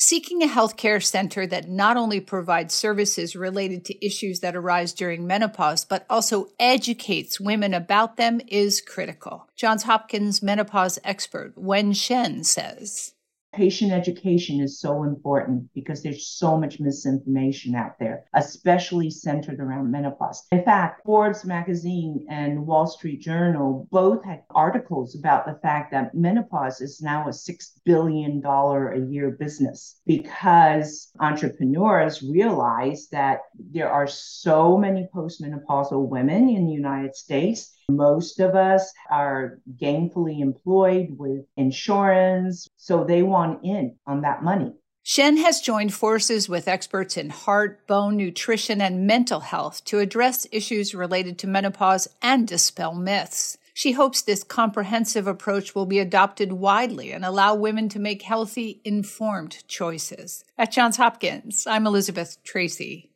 seeking a healthcare center that not only provides services related to issues that arise during menopause, but also educates women about them is critical. Johns Hopkins menopause expert Wen Shen says. Patient education is so important because there's so much misinformation out there, especially centered around menopause. In fact, Forbes magazine and Wall Street Journal both had articles about the fact that menopause is now a $6 billion a year business because entrepreneurs realize that there are so many postmenopausal women in the United States most of us are gainfully employed with insurance, so they want in on that money. Shen has joined forces with experts in heart, bone, nutrition, and mental health to address issues related to menopause and dispel myths. She hopes this comprehensive approach will be adopted widely and allow women to make healthy, informed choices. At Johns Hopkins, I'm Elizabeth Tracey.